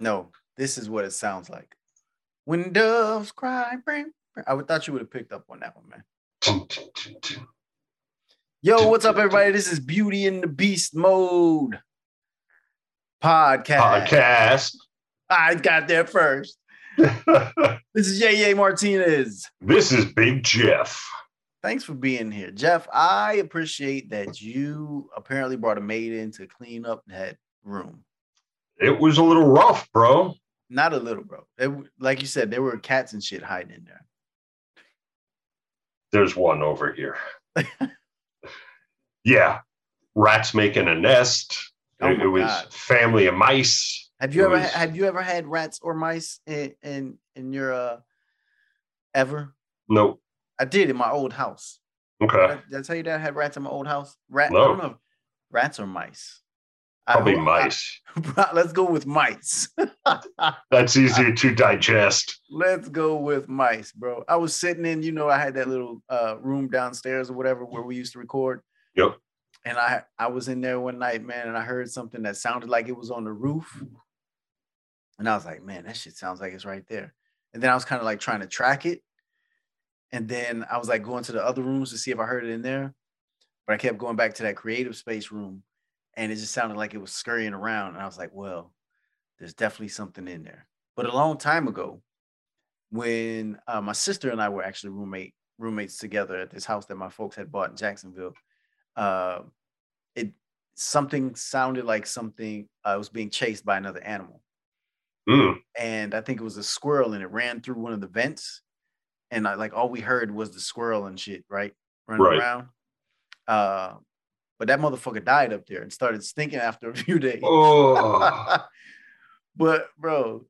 No, this is what it sounds like. When doves cry, bring, bring. I would thought you would have picked up on that one, man. Yo, what's up, everybody? This is Beauty and the Beast Mode podcast. Podcast. I got there first. This is Yay Martinez. this is Big Jeff. Thanks for being here, Jeff. I appreciate that you apparently brought a maid in to clean up that room. It was a little rough, bro. Not a little, bro. They, like you said, there were cats and shit hiding in there. There's one over here. yeah. Rats making a nest. Oh it, it was God. family of mice. Have you It ever was- have you ever had rats or mice in in, in your uh ever? Nope. I did in my old house. Did Okay. I, did I tell you that I had rats in my old house? Rat, I don't know. Rats or mice? Probably hope- mice. Let's go with mice. That's easier to digest. let's go with mice, bro. I was sitting in, you know, I had that little uh room downstairs or whatever where we used to record. Yep. And I I was in there one night, man, and I heard something that sounded like it was on the roof. And I was like, man, that shit sounds like it's right there. And then I was kind of like trying to track it. And then I was like going to the other rooms to see if I heard it in there. But I kept going back to that creative space room and it just sounded like it was scurrying around. And I was like, well, there's definitely something in there. But a long time ago, when uh, my sister and I were actually roommate roommates together at this house that my folks had bought in Jacksonville, uh, it something sounded like something uh, was being chased by another animal Mm. and I think it was a squirrel, and it ran through one of the vents, and I, like all we heard was the squirrel and shit, right, running Right. around. But that motherfucker died up there and started stinking after a few days. Oh, but bro,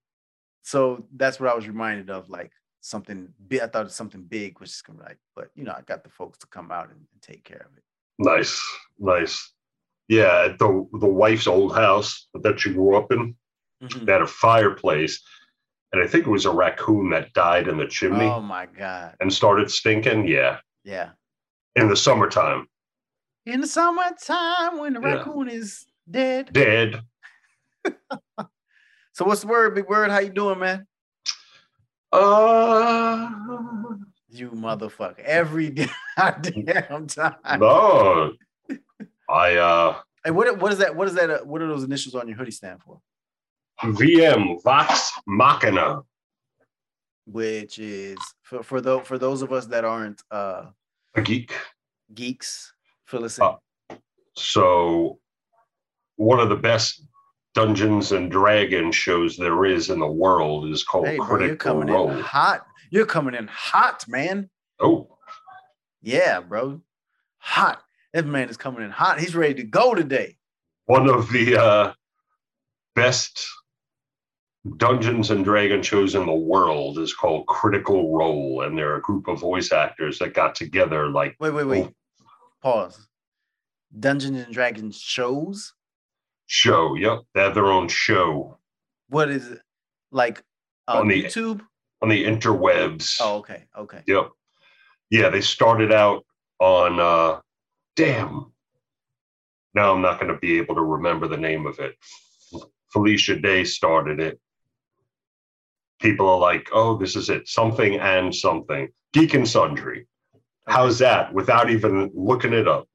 so that's what I was reminded of, like something big. I thought it was something big was just gonna like, but you know, I got the folks to come out and, and take care of it. nice. Nice. Yeah. The, the wife's old house that she grew up in, Mhm. they had a fireplace. And I think it was a raccoon that died in the chimney Oh my god, and started stinking. Yeah. yeah. In the summertime. In the summertime when the Yeah. raccoon is dead. Dead. So what's the word, big word? How you doing, man? Uh, You motherfucker. Every goddamn time. no. I uh Hey, what, what is that? What is that? Uh, what are those initials on your hoodie stand for? VM Vox Machina. Which is for for those for those of us that aren't uh A geek. geeks, fill us in. Oh. So one of the best Dungeons and Dragons shows there is in the world is called hey, bro, you're Critical coming Role. in hot. You're coming in hot, man. Oh, Yeah, bro. Hot. This man is coming in hot. He's ready to go today. one of the uh, best Dungeons and Dragon shows in the world is called Critical Role, and they're a group of voice actors that got together like Wait, wait, wait. Pause. Dungeons and Dragons shows. show. Yep, they have their own show What is it? Like uh, On the- YouTube? on the interwebs. Oh, okay, okay. Yep. Yeah, they started out on uh damn. Now I'm not going to be able to remember the name of it. Felicia Day started it. People are like, "Oh, this is it. Something and something. Geek and Sundry." How's that? Without even looking it up.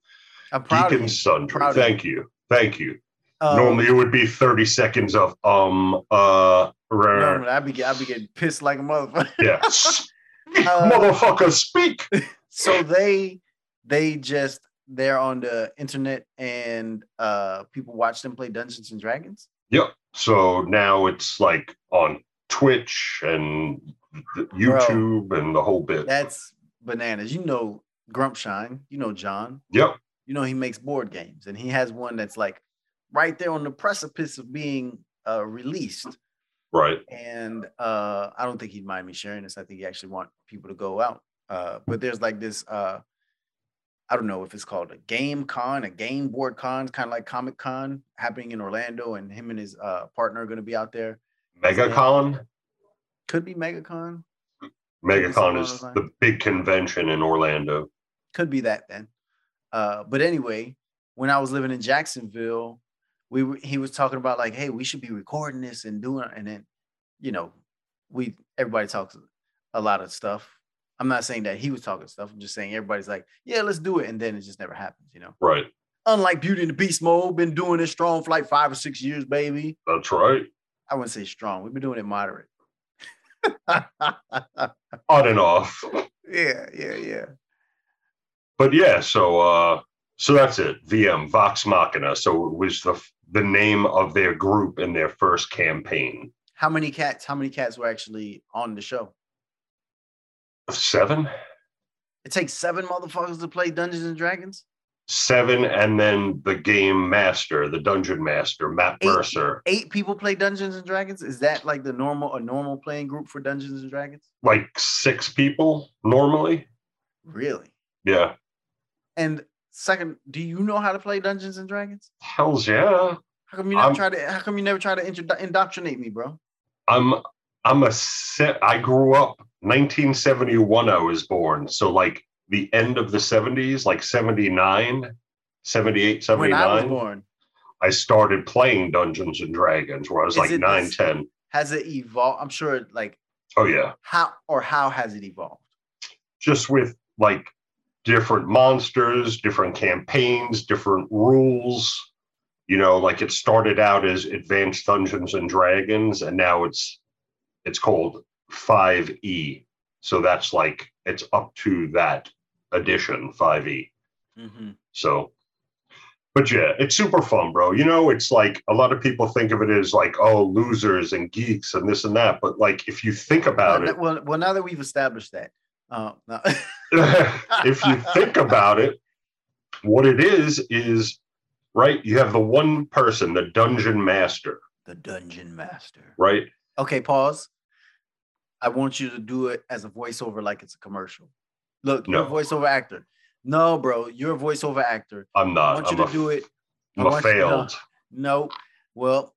I'm proud of. Sundry. Proud Thank you. Thank you. Uh, Normally it would be 30 seconds of um uh rah, normally I'd be I'd be getting pissed like a motherfucker. yeah. Speak, Uh, motherfucker, speak. so they they just they're on the internet and uh people watch them play Dungeons and Dragons. Yep. So now it's like on Twitch and YouTube and the whole bit. That's bananas. You know Grumpshine, you know John. Yep. You know he makes board games and he has one that's like right there on the precipice of being uh released. Right. and uh i don't think he'd mind me sharing this i think he actually want people to go out uh but there's like this uh i don't know if it's called a game con a game board con kind of like comic con happening in orlando and him and his uh partner are going to be out there MegaCon. could be megacon MegaCon is something along those the big convention in Orlando. could be that then uh but anyway when i was living in jacksonville we were- he was talking about like, hey, we should be recording this and doing, and then, you know, we everybody talks a lot of stuff. I'm not saying that he was talking stuff. I'm just saying everybody's like, yeah, let's do it, and then it just never happens, you know. Right. Unlike Beauty and the Beast mode, been doing this strong for like five or six years, baby. That's right. I wouldn't say strong. We've been doing it moderate. On and off. yeah, yeah, yeah. But yeah, so uh so that's it. VM Vox Machina. So it was the the name of their group in their first campaign. How many cats? How many cats were actually on the show? Seven? It takes seven motherfuckers to play Dungeons and Dragons. Seven, and then the game master, the dungeon master, Matt Eight. Mercer. Eight people play Dungeons and Dragons. Is that like the normal a normal playing group for Dungeons and Dragons? Like six people normally. Really? Yeah. And second, do you know how to play Dungeons and Dragons? Hells yeah. How come you never I'm- try to? How come you never try to indoctrinate me, bro? I'm I'm a set I grew up 1971 I was born. So like the end of the 70s, like 79, 78, When I was 79. born, I started playing Dungeons and Dragons where I was Is like nine, this- ten. has it evolved? I'm sure. it, Like Oh yeah. how or how has it evolved? Just with like different monsters, different campaigns, different rules. You know, like it started out as Advanced Dungeons and Dragons, and now it's it's called 5e. So that's like it's up to that edition, 5e. Mm-hmm. So, but yeah, it's super fun, bro. You know, it's like a lot of people think of it as like, oh, losers and geeks and this and that. But like, if you think about well, it, well, well, now that we've established that, uh, no. if you think about it, what it is is right. You have the one person, the dungeon master, the dungeon master. right? Okay, pause. I want you to do it as a voiceover, like it's a commercial. Look, you're a voiceover actor. No, bro, you're a voiceover actor. I'm I not. want I'm you a, to do it. I I'm a want you- no. failed. No, well,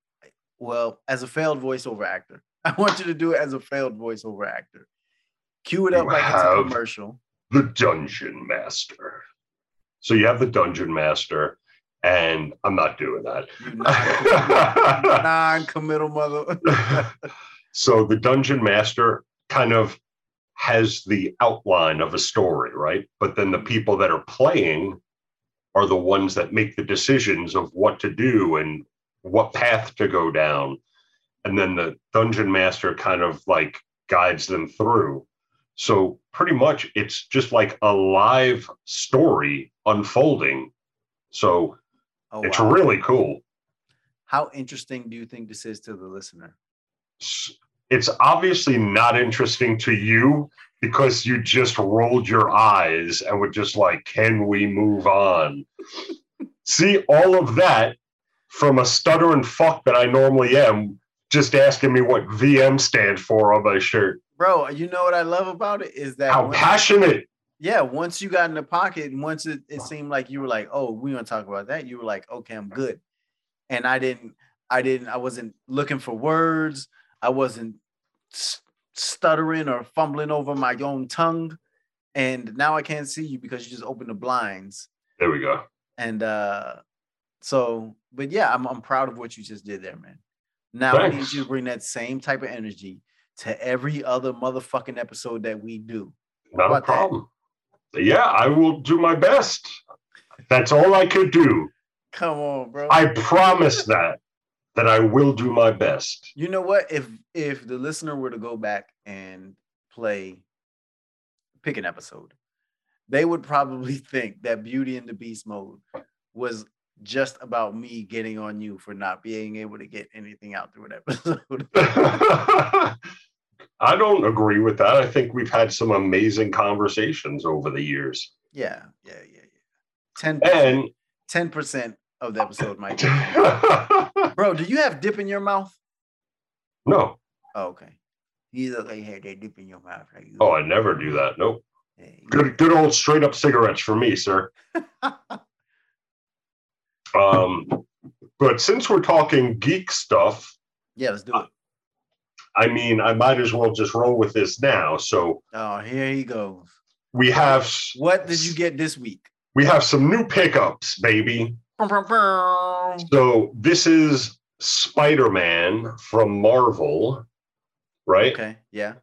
well, as a failed voiceover actor, I want you to do it as a failed voiceover actor. Cue it up You like it's a commercial. the dungeon master. So you have the dungeon master, and I'm not doing that. Non-committal mother. so the dungeon master kind of has the outline of a story, right? But then the people that are playing are the ones that make the decisions of what to do and what path to go down. And then the dungeon master kind of like guides them through. So pretty much it's just like a live story unfolding. So Oh, it's wow. really cool. How interesting do you think this is to the listener? It's obviously not interesting to you because you just rolled your eyes and were just like, can we move on? See, all of that from a stuttering fuck that I normally am, just asking me what VM stands for on my shirt. Bro, you know what I love about it is that How passionate. yeah, once you got in the pocket and once it, it seemed like you were like, oh, we gonna talk about that, you were like, okay, I'm good. And I didn't, I didn't, I wasn't looking for words. I wasn't stuttering or fumbling over my own tongue. And now I can't see you because you just opened the blinds. There we go. And uh so, but yeah, I'm I'm proud of what you just did there, man. Now I need you to bring that same type of energy to every other motherfucking episode that we do. Not a about that? problem. Yeah, I will do my best. That's all I could do. Come on, bro. I promise that, that I will do my best. You know what? If if the listener were to go back and play, pick an episode, they would probably think that Beauty and the Beast mode was just about me getting on you for not being able to get anything out through an episode. I don't agree with that. I think we've had some amazing conversations over the years. yeah, yeah, yeah, yeah. Ten And ten percent of the episode might. Bro, do you have dip in your mouth? no. Oh, okay. You look like you had that dip in your mouth. Like you, Oh, I never do that. Nope. Yeah, Good good old straight up cigarettes for me, sir. Um but since we're talking geek stuff, yeah, let's do it. I mean, I might as well just roll with this now. So Oh, here he goes. we have What did you get this week? we have some new pickups, baby. Brum, brum, brum. So this is Spider-Man from Marvel, right? Okay, yeah.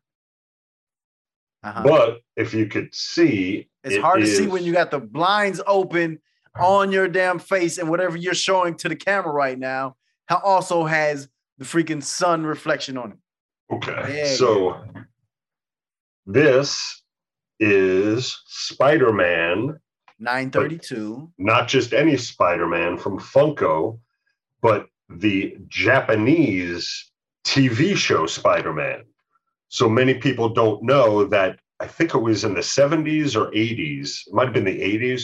Uh-huh. But if you could see, It's it hard to see when you got the blinds open on your damn face and whatever you're showing to the camera right now, how also has the freaking sun reflection on it. Okay, so this is Spider-Man, 932. not just any Spider-Man from Funko, but the Japanese TV show Spider-Man. So many people don't know that I think it was in the 70s or 80s, it might have been the 80s,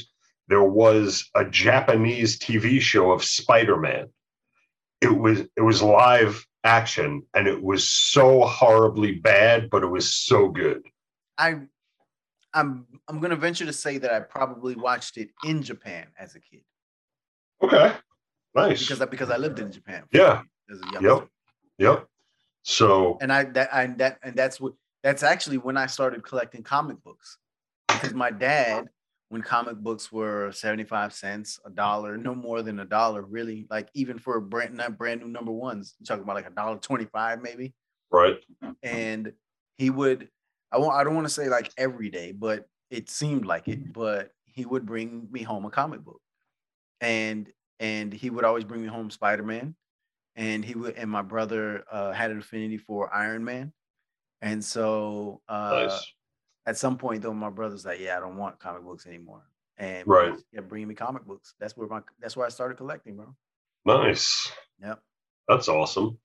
there was a Japanese TV show of Spider-Man. It was it was live action and it was so horribly bad, but it was so good. I I'm I'm gonna venture to say that I probably watched it in Japan as a kid. Okay. Nice. Because I because I lived in Japan. Yeah. As a youngster. Yep. So and I that I that and that's what that's actually when I started collecting comic books because my dad when comic books were 75 cents a dollar no more than a dollar really like even for a brand not brand new number ones you're talking about like a dollar 25 maybe right. and he would I won't I don't want to say like every day but it seemed like it but he would bring me home a comic book and and he would always bring me home Spider-Man and he would and my brother uh, had an affinity for Iron Man and so uh Nice. at some point though my brother's like yeah I don't want comic books anymore and Right. yeah bringing me comic books that's where my that's where I started collecting bro Nice. Yep. That's awesome.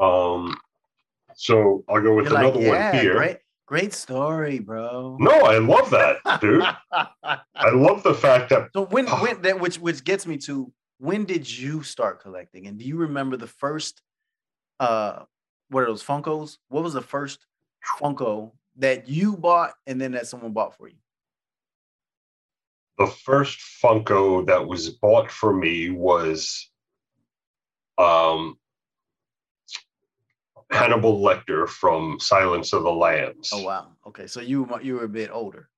Um, so I'll go with You're like, another yeah, one here. great great story bro No, I love that, dude. I love the fact that So when Oh. when that which which gets me to when did you start collecting? And do you remember the first uh what are those Funkos? What was the first Funko that you bought and then that someone bought for you? the first Funko that was bought for me was um Hannibal Lecter from Silence of the Lambs. Oh wow. Okay. So you you were a bit older.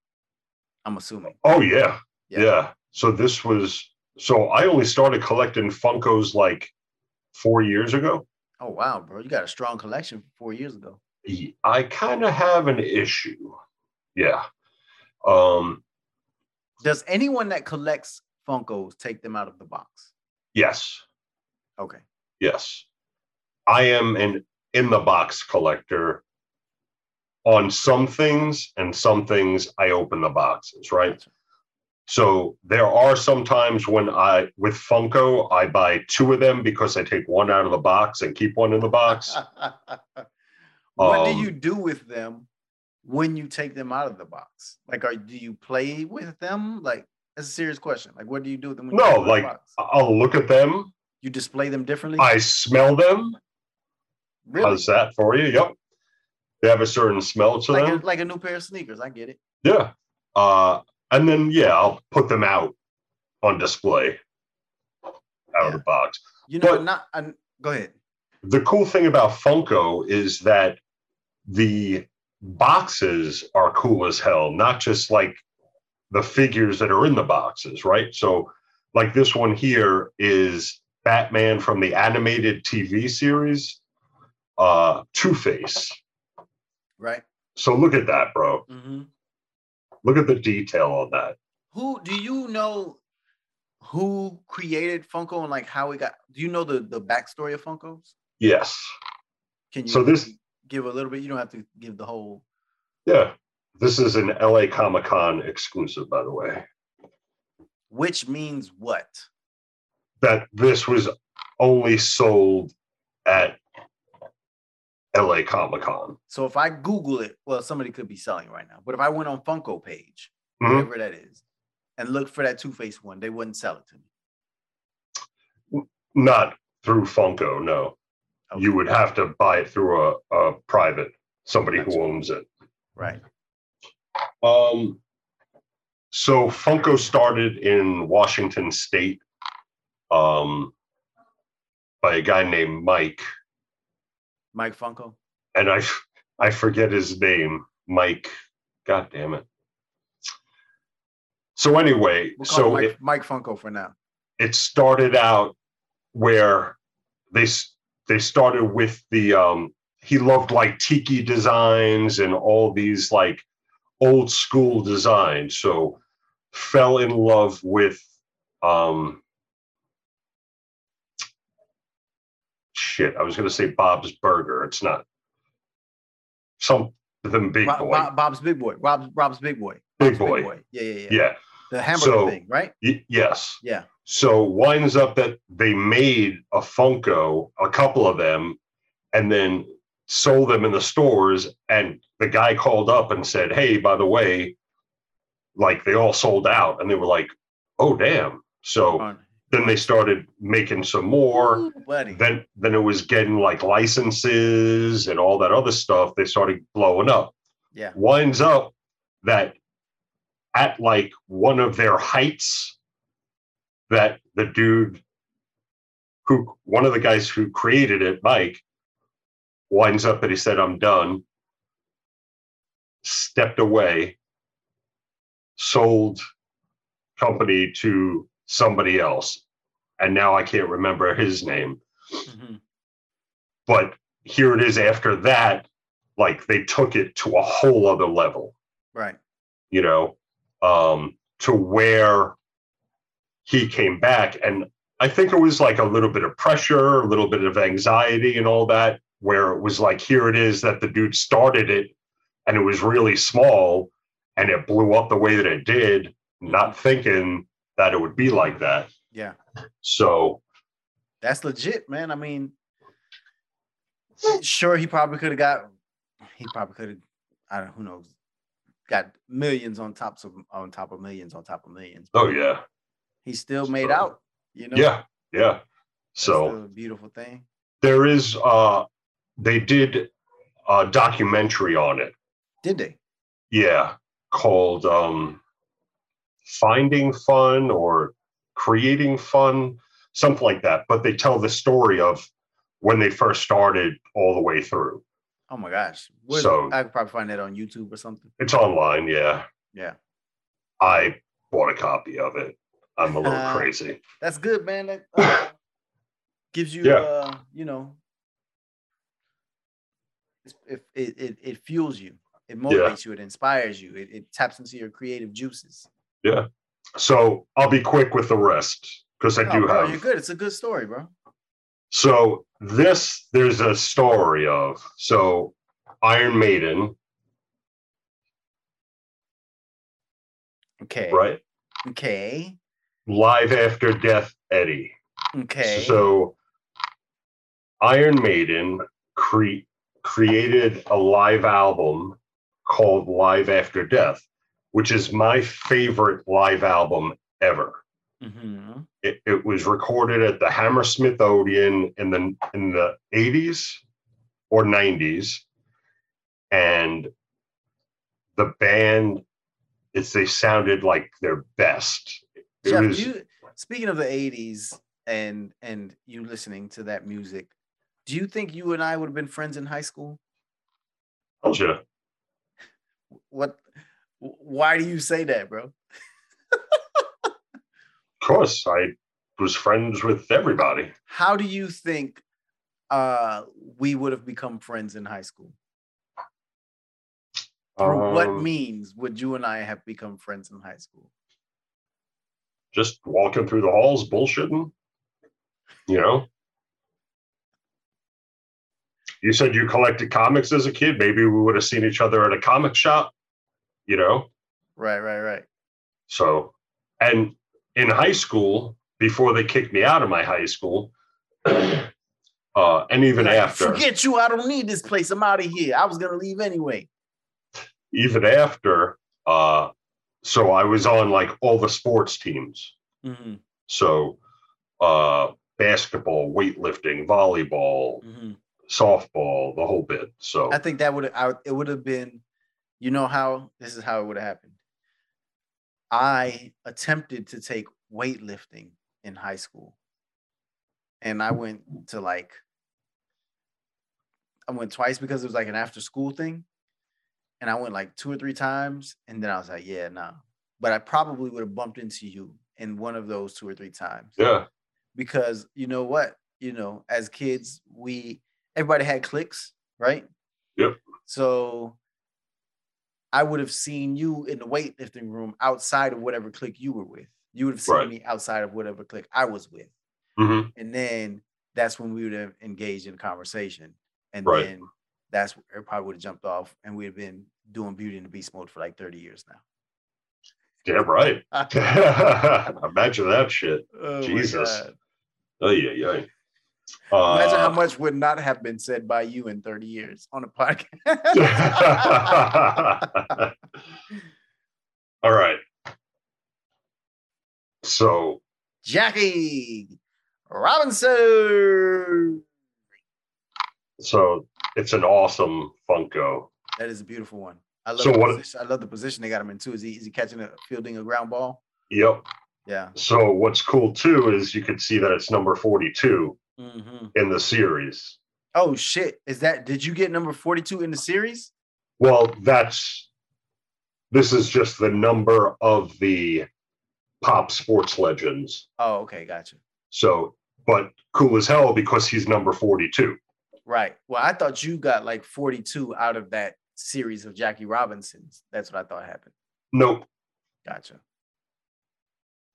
I'm assuming. Oh yeah. Yeah. yeah. So this was so I only started collecting Funkos like four years ago. Oh wow, bro. You got a strong collection four years ago. I kind of have an issue. Yeah. Um, Does anyone that collects Funkos take them out of the box? yes. Okay. Yes. I am an in the box collector on some things, and some things I open the boxes, right? So there are some times when I, with Funko, I buy two of them because I take one out of the box and keep one in the box. what do Um, you do with them when you take them out of the box? Like, are do you play with them? Like, that's a serious question. Like, what do you do with them? When No, the like, box? I'll look at them, you display them differently. I smell them. Really How's that for you? Yep. They have a certain smell to like them. a, like a new pair of sneakers. I get it. Yeah. Uh, and then yeah, I'll put them out on display out of the box. You know, But- not. i go ahead. The cool thing about Funko is that the boxes are cool as hell, not just like the figures that are in the boxes, right? So, like this one here is Batman from the animated TV series, uh, Two Face. Right. So look at that, bro. hmm Look at the detail on that. Who do you know? Who created Funko and like how it got? Do you know the the backstory of Funkos? Yes. Can you So this- give a little bit? You don't have to give the whole. Yeah. This is an LA Comic Con exclusive, by the way. Which means what? That this was only sold at LA Comic Con. So if I Google it, well, somebody could be selling right now. But if I went on Funko page, Mhm. whatever that is, and look for that Two Face one, they wouldn't sell it to me. Not through Funko, no. Okay, You would have to buy it through a, a private, somebody Gotcha. who owns it. right. Um, so Funko started in Washington State um, by a guy named Mike. Mike Funko. and I I forget his name, Mike. God damn it. So anyway, We'll so Mike, it- Mike Funko for now. it started out where they they started with the um he loved like tiki designs and all these like old school designs so fell in love with um shit i was going to say bob's burger it's not some them big Bob- boy Bob- Bob's Big Boy. Rob's Rob's Big Boy. big Bob's boy Yeah, yeah, yeah. yeah The hamburger So- thing, right? Y- yes Yeah. So winds up that they made a Funko, a couple of them, and then sold them in the stores. And the guy called up and said, Hey, by the way, like they all sold out. And they were like, Oh, damn. So then they started making some more. Ooh. Then then it was getting like licenses and all that other stuff. They started blowing up. yeah. Winds up that at like one of their heights, that the dude who one of the guys who created it, Mike, winds up that he said, I'm done, stepped away, sold company to somebody else. And now I can't remember his name. Mhm. But here it is after that, like they took it to a whole other level. Right. you know, um, to where he came back. And I think it was like a little bit of pressure, a little bit of anxiety, and all that, where it was like, here it is that the dude started it and it was really small and it blew up the way that it did, not thinking that it would be like that. Yeah. So, That's legit, man. I mean, sure, he probably could have got, he probably could have, I don't who knows, got millions on top of on top of millions on top of millions. oh, yeah. He still made So- out, you know. Yeah. Yeah. So, beautiful thing. there is, uh, they did a documentary on it. Did they? yeah called um finding fun or creating fun something like that but they tell the story of when they first started all the way through Oh my gosh. Where's- So- I could probably find that on YouTube or something. it's online yeah Yeah. i bought a copy of it i'm a little Uh, crazy That's good, man. That uh, gives you, Yeah. uh, you know, it, it, it, it fuels you. It motivates you. It inspires you. It, it taps into your creative juices. So i'll be quick with the rest because i No, do bro, have You're good. It's a good story, bro. so this there's a story of so iron maiden Okay. right Okay. live after death eddie Okay. So Iron Maiden cre- created a live album called Live After Death, which is my favorite live album ever. Mhm. It, it was recorded at the Hammersmith Odeon in the in the 80s or 90s. And the band, it's they sounded like their best. It Jeff, was you speaking of the 80s and and you listening to that music, do you think you and I would have been friends in high school? told you. What why do you say that, bro? Of course, I was friends with everybody. How do you think uh we would have become friends in high school? Through what Um, means would you and I have become friends in high school? Just walking through the halls, bullshitting. You know. You said you collected comics as a kid. Maybe we would have seen each other at a comic shop. You know. Right, right, right. So, and in high school, before they kicked me out of my high school, uh, and even Like, after, Forget you, I don't need this place. I'm out of here. I was gonna leave anyway. even after, uh, so I was on like all the sports teams. Mhm, So, uh, basketball, weightlifting, volleyball, mhm. softball, the whole bit. So, I think that would it would have been, you know how this is how it would have happened. I attempted to take weightlifting in high school. And I went to like I went twice because it was like an after school thing. And I went like two or three times. And then I was like, yeah, nah. But I probably would have bumped into you in one of those two or three times. Yeah. Because you know what? You know, as kids, we everybody had clicks, right? Yep. So I would have seen you in the weightlifting room outside of whatever clique you were with. You would have seen Right. me outside of whatever clique I was with. hmm And then that's when we would have engaged in a conversation. And Right. then that's where it probably would have jumped off and we'd have been doing Beauty and the Beast mode for like 30 years now. Yeah, right. Imagine that shit. Oh Jesus. Oh yeah, yeah. Imagine how Uh, much would not have been said by you in 30 years on a podcast. All right. So Jackie Robinson. so it's an awesome Funko. That is a beautiful one. I love So the what- position. I love the position they got him in too. Is he is he catching a fielding a ground ball? Yep. Yeah. So what's cool too is you can see that it's number 42 Mhm. in the series. Oh shit! Is that? Did you get number forty-two in the series? Well, that's this is just the number of the pop sports legends. Oh, okay, gotcha. So, but cool as hell because he's number 42. Right. Well, I thought you got like forty-two out of that series of Jackie Robinsons. That's what I thought happened. Nope. Gotcha.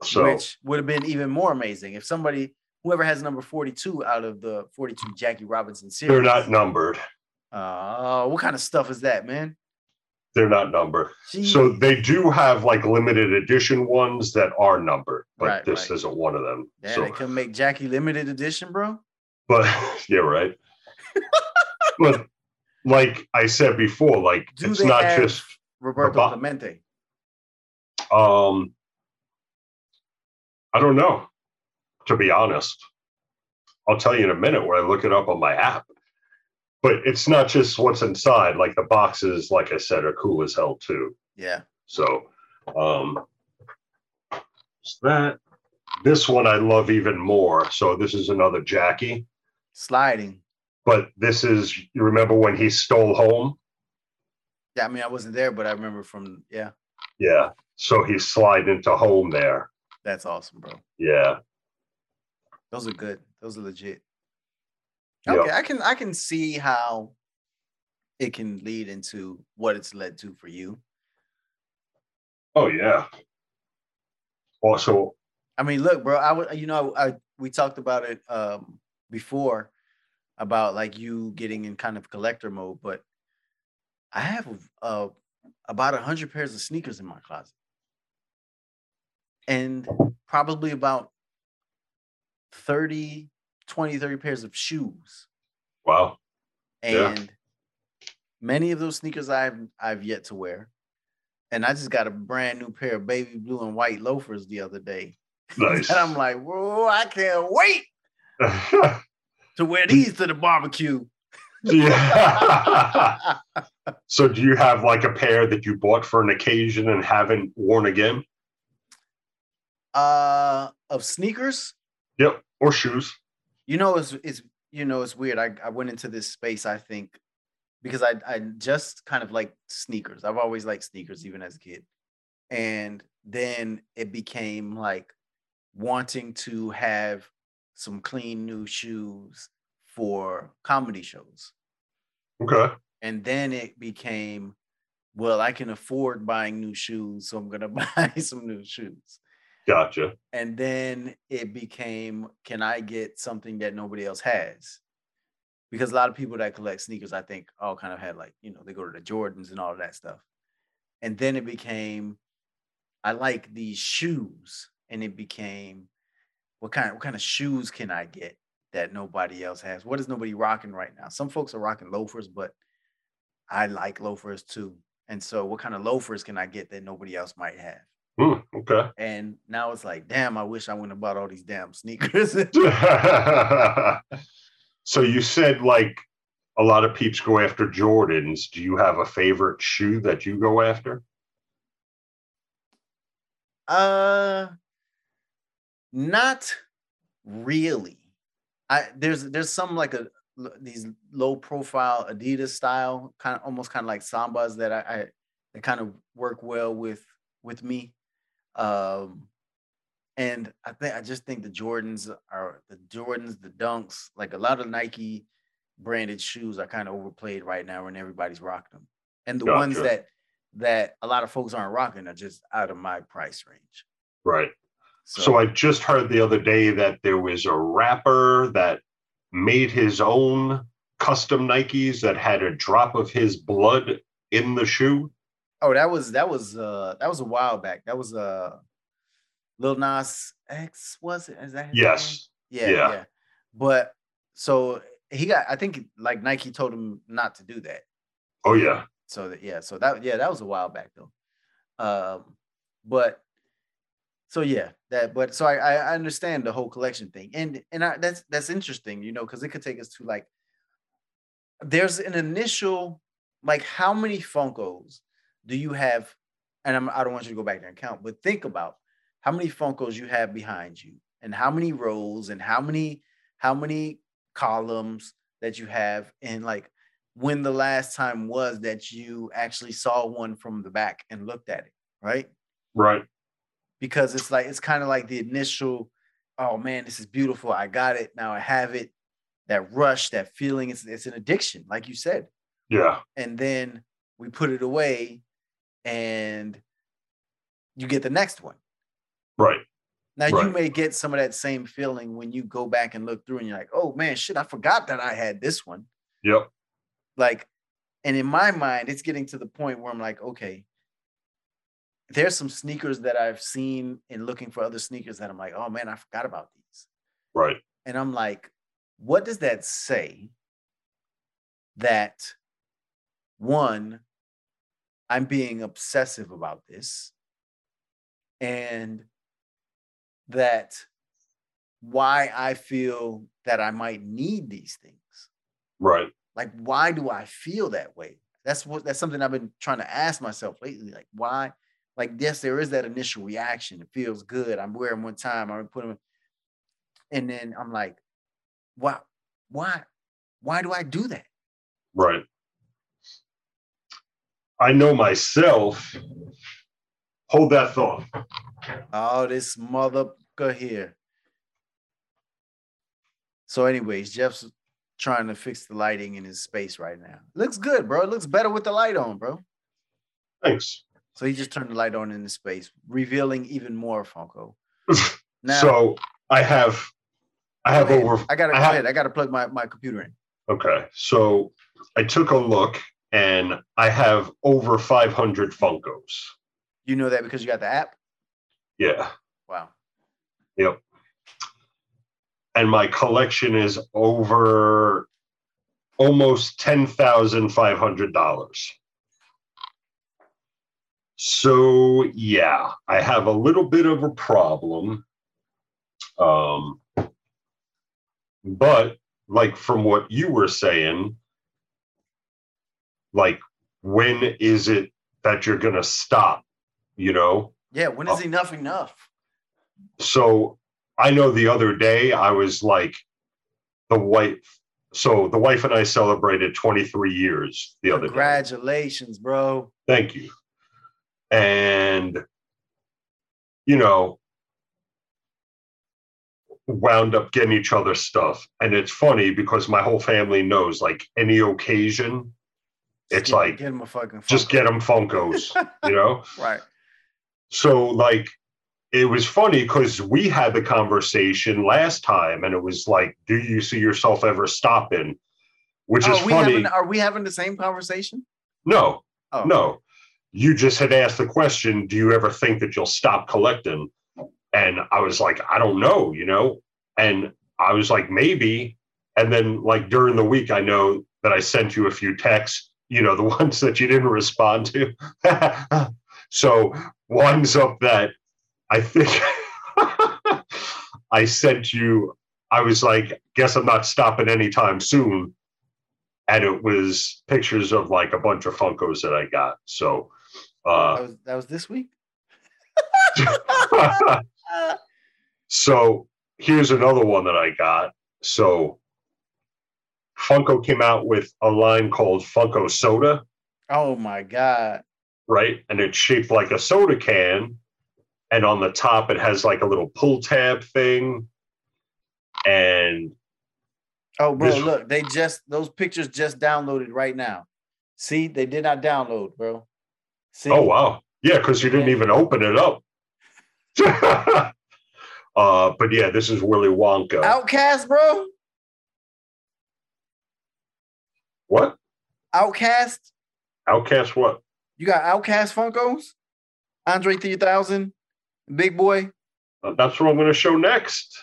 So Which would have been even more amazing if somebody, whoever has number forty-two out of the forty-two Jackie Robinson series. they're not numbered. Uh, what kind of stuff is that, man? They're not numbered. Gee. So they do have like limited edition ones that are numbered, but Right, this right. isn't one of them. yeah, so, they can make Jackie limited edition, bro. but yeah, right. but like I said before, like Do it's not just Roberto Clemente. um I don't know, to be honest. I'll tell you in a minute when I look it up on my app. But it's not just what's inside, like the boxes, like I said, are cool as hell too. Yeah. So um that. This one I love even more. So this is another Jackie, Sliding. but this is you remember when he stole home? Yeah, I mean, I wasn't there, but I remember from yeah. Yeah. So he slid into home there. That's awesome, bro. Yeah. Those are good. Those are legit. Okay, I can I can see how it can lead into what it's led to for you. Oh yeah. Also, I mean, look, bro. I would, you know, I we talked about it um before about like you getting in kind of collector mode, but I have uh about a hundred pairs of sneakers in my closet, and probably about 30, 20, 30 pairs of shoes, wow. Yeah. and many of those sneakers I've I've yet to wear. And I just got a brand new pair of baby blue and white loafers the other day. Nice. And I'm like, whoa, I can't wait to wear these to the barbecue. yeah. so do you have like a pair that you bought for an occasion and haven't worn again? uh of sneakers. Yep. Or shoes. You know, it's it's you know, it's weird. I, I went into this space, I think, because I I just kind of like sneakers. I've always liked sneakers, even as a kid. And then it became like wanting to have some clean new shoes for comedy shows. Okay. And then it became, well, I can afford buying new shoes, so I'm gonna buy some new shoes. Gotcha. And then it became, can I get something that nobody else has? Because a lot of people that collect sneakers, I think, all kind of had like, you know, they go to the Jordans and all of that stuff. And then it became, I like these shoes. And it became, what kind, what kind of shoes can I get that nobody else has? What is nobody rocking right now? Some folks are rocking loafers, but I like loafers too. And so what kind of loafers can I get that nobody else might have? Hmm, okay. And now it's like, damn, I wish I wouldn't have bought all these damn sneakers. so you said like a lot of peeps go after Jordans. Do you have a favorite shoe that you go after? uh not really. I there's there's some like a these low profile Adidas style, kind of almost kind of like sambas that I, I that kind of work well with with me. Um And I think I just think the Jordans are the Jordans, the Dunks, like a lot of Nike branded shoes are kind of overplayed right now, and everybody's rocking them. And the Gotcha. ones that that a lot of folks aren't rocking are just out of my price range. Right. So, I just heard the other day that there was a rapper that made his own custom Nikes that had a drop of his blood in the shoe. Oh, that was that was uh that was a while back. That was uh Lil Nas X, was it? Is that? Yes. Yeah, Yeah. yeah. But so he got I think like Nike told him not to do that. Oh yeah. So that yeah, so that yeah, that was a while back though. Um, but so yeah, that but so I I I understand the whole collection thing, and and I, that's that's interesting, you know, because it could take us to like there's an initial like how many Funkos do you have? And I'm, I don't want you to go back there and count, but think about how many Funkos you have behind you, and how many rows, and how many how many columns that you have, and like when the last time was that you actually saw one from the back and looked at it, right? Right. Because it's like it's kind of like the initial, oh man, this is beautiful. I got it. Now I have it. That rush, that feeling, it's it's an addiction, like you said. Yeah. And then we put it away and you get the next one. Right. Now you may get some of that same feeling when you go back and look through and you're like, oh man, shit, I forgot that I had this one. Yep. like and in my mind it's getting to the point where i'm like okay there's some sneakers that i've seen and looking for other sneakers that i'm like oh man i forgot about these Right. and i'm like what does that say that one i'm being obsessive about this. And that why i feel that i might need these things. Right. like why do i feel that way? That's what that's something i've been trying to ask myself lately like why like yes there is that initial reaction. It feels good. I'm wearing one time i'm putting them and then i'm like why why why do i do that? Right. I know myself. Hold that thought. oh this motherfucker here so anyways jeff's trying to fix the lighting in his space right now looks good bro it looks better with the light on bro Thanks. so he just turned the light on in the space revealing even more funko now so I have I have ahead. over I gotta I go have- ahead. I gotta plug my, my computer in. okay. So I took a look and I have over 500 Funkos. You know that because you got the app. Yeah. Wow. Yep. And my collection is over almost ten thousand five hundred dollars. So yeah, I have a little bit of a problem. Um, but like from what you were saying, like when is it that you're gonna stop? You know? Yeah. when is is enough enough? so I know the other day I was like the wife. So the wife and I celebrated 23 years the other day. Congratulations, bro. Thank you. And you know, wound up getting each other stuff. And it's funny because my whole family knows like any occasion, It's get- like, get him a fucking. just get them Funkos, you know? right. So like it was funny because we had the conversation last time and it was like, do you see yourself ever stopping? Which is Are we funny. having? Are we having the same conversation? no, Oh no. You just had asked the question, do you ever think that you'll stop collecting? And I was like, I don't know, you know? And I was like, maybe. And then like during the week, I know that I sent you a few texts, you know, the ones that you didn't respond to. so one's up that I think I sent you, I was like, guess I'm not stopping anytime soon. And it was pictures of like a bunch of Funkos that I got. So uh That was that was this week. so here's another one that I got. So Funko came out with a line called Funko Soda, oh my god. right? And it's shaped like a soda can. and on the top it has like a little pull tab thing. And Oh, bro, This- look, they just those pictures just downloaded right now. See, they did not download, bro. See, oh wow, yeah, because you didn't even open it up. uh, but yeah, this is Willy Wonka. Outcast, bro. What? OutKast. OutKast? What? You got OutKast Funkos, Andre 3000, Big Boi. Uh, That's what I'm going to show next.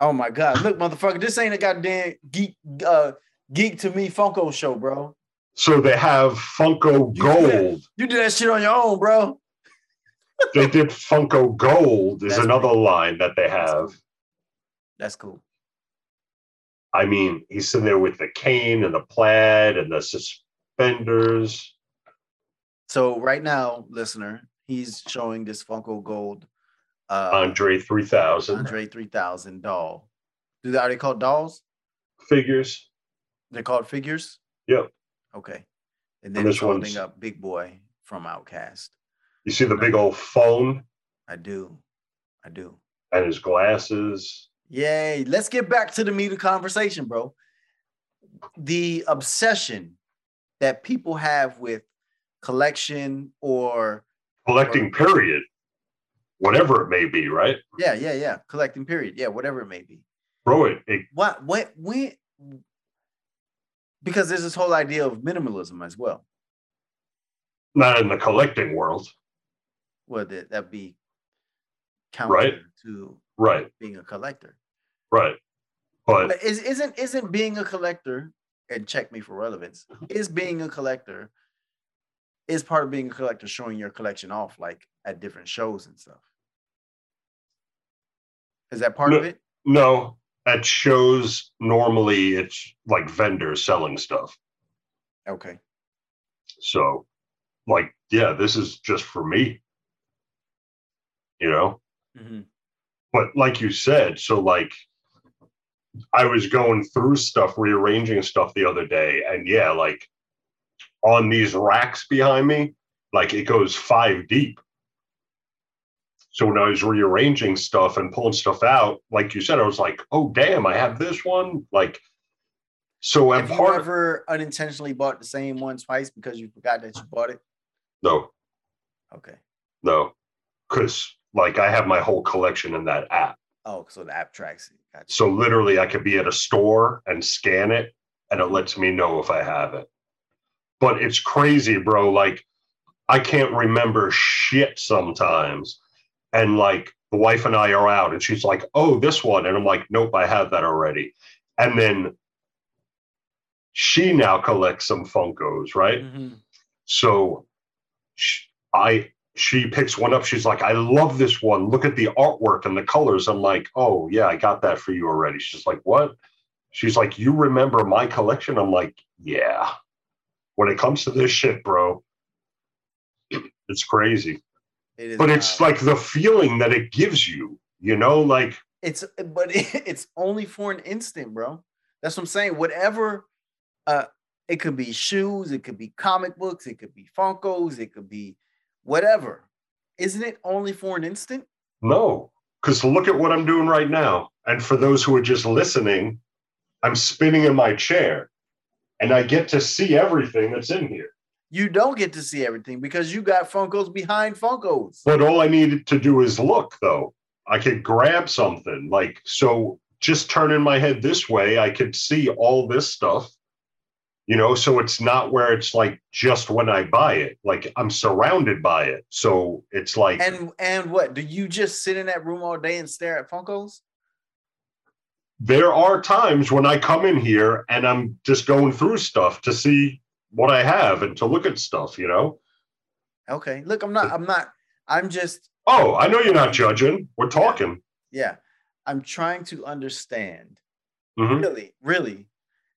Oh my God! Look, motherfucker, this ain't a goddamn geek, uh, geek to me Funko show, bro. So they have Funko You did. Gold. You did that shit on your own, bro. they did Funko Gold is That's another pretty- line that they have. That's cool. I mean, he's sitting there with the cane and the plaid and the suspenders. So right now, listener, he's showing this Funko Gold uh, Andre 3000 Andre 3000 doll. Do they are they called dolls? figures. They're called figures. Yep. Okay. And then And he's this holding one's- up Big Boi from OutKast. You see the big old phone I do. I do. and his glasses. Yay. Let's get back to the meat of conversation, bro. The obsession that people have with collection or Collecting, period. Whatever it may be, right? yeah, yeah, yeah, collecting period. Yeah, whatever it may be. Bro, it, it What what when because there's this whole idea of minimalism as well. not in the collecting world. Would that that be counter Right. to Right, being a collector? right. But But is, isn't isn't being a collector and check me for relevance? Is being a collector is part of being a collector showing your collection off like at different shows and stuff? Is that part of it? no, at shows, normally it's like vendors selling stuff. Okay. So, like, yeah, this is just for me, you know? Mhm. But like you said, so like, I was going through stuff, rearranging stuff the other day, and yeah, like on these racks behind me, like it goes five deep. So when I was rearranging stuff and pulling stuff out, like you said, I was like, oh damn, I have this one. Like, so Have you part ever unintentionally bought the same one twice because you forgot that you bought it? no, Okay. no, because like I have my whole collection in that app. Oh, so the app tracks. Gotcha. So literally, I could be at a store and scan it, and it lets me know if I have it. But it's crazy, bro. Like, I can't remember shit sometimes. And like, the wife and I are out, and she's like, "Oh, this one," and I'm like, "Nope, I have that already." And then she now collects some Funkos, right? Mhm. So sh- I she picks one up. She's like, I love this one. Look at the artwork and the colors. I'm like, oh yeah, I got that for you already. She's like, what? She's like, you remember my collection? I'm like, yeah. When it comes to this shit, bro, it's crazy. It But it's wild. like the feeling that it gives you, you know, like it's but it's only for an instant, bro. That's what I'm saying. Whatever uh it could be shoes, it could be comic books, it could be Funkos, it could be whatever. Isn't it only for an instant? No, because look at what I'm doing right now. And for those who are just listening, I'm spinning in my chair and I get to see everything that's in here. You don't get to see everything because you got Funkos behind Funkos. But all I needed to do is look, though. I could grab something. Like, so just turning my head this way, I could see all this stuff. You know, so it's not where it's like just when I buy it. Like I'm surrounded by it. So it's like And and what? Do you just sit in that room all day and stare at Funkos? there are times when I come in here and I'm just going through stuff to see what I have and to look at stuff, you know? Okay. Look, I'm not, I'm not, I'm just, Oh, I know you're not judging. We're talking. yeah. I'm trying to understand Mhm. really, really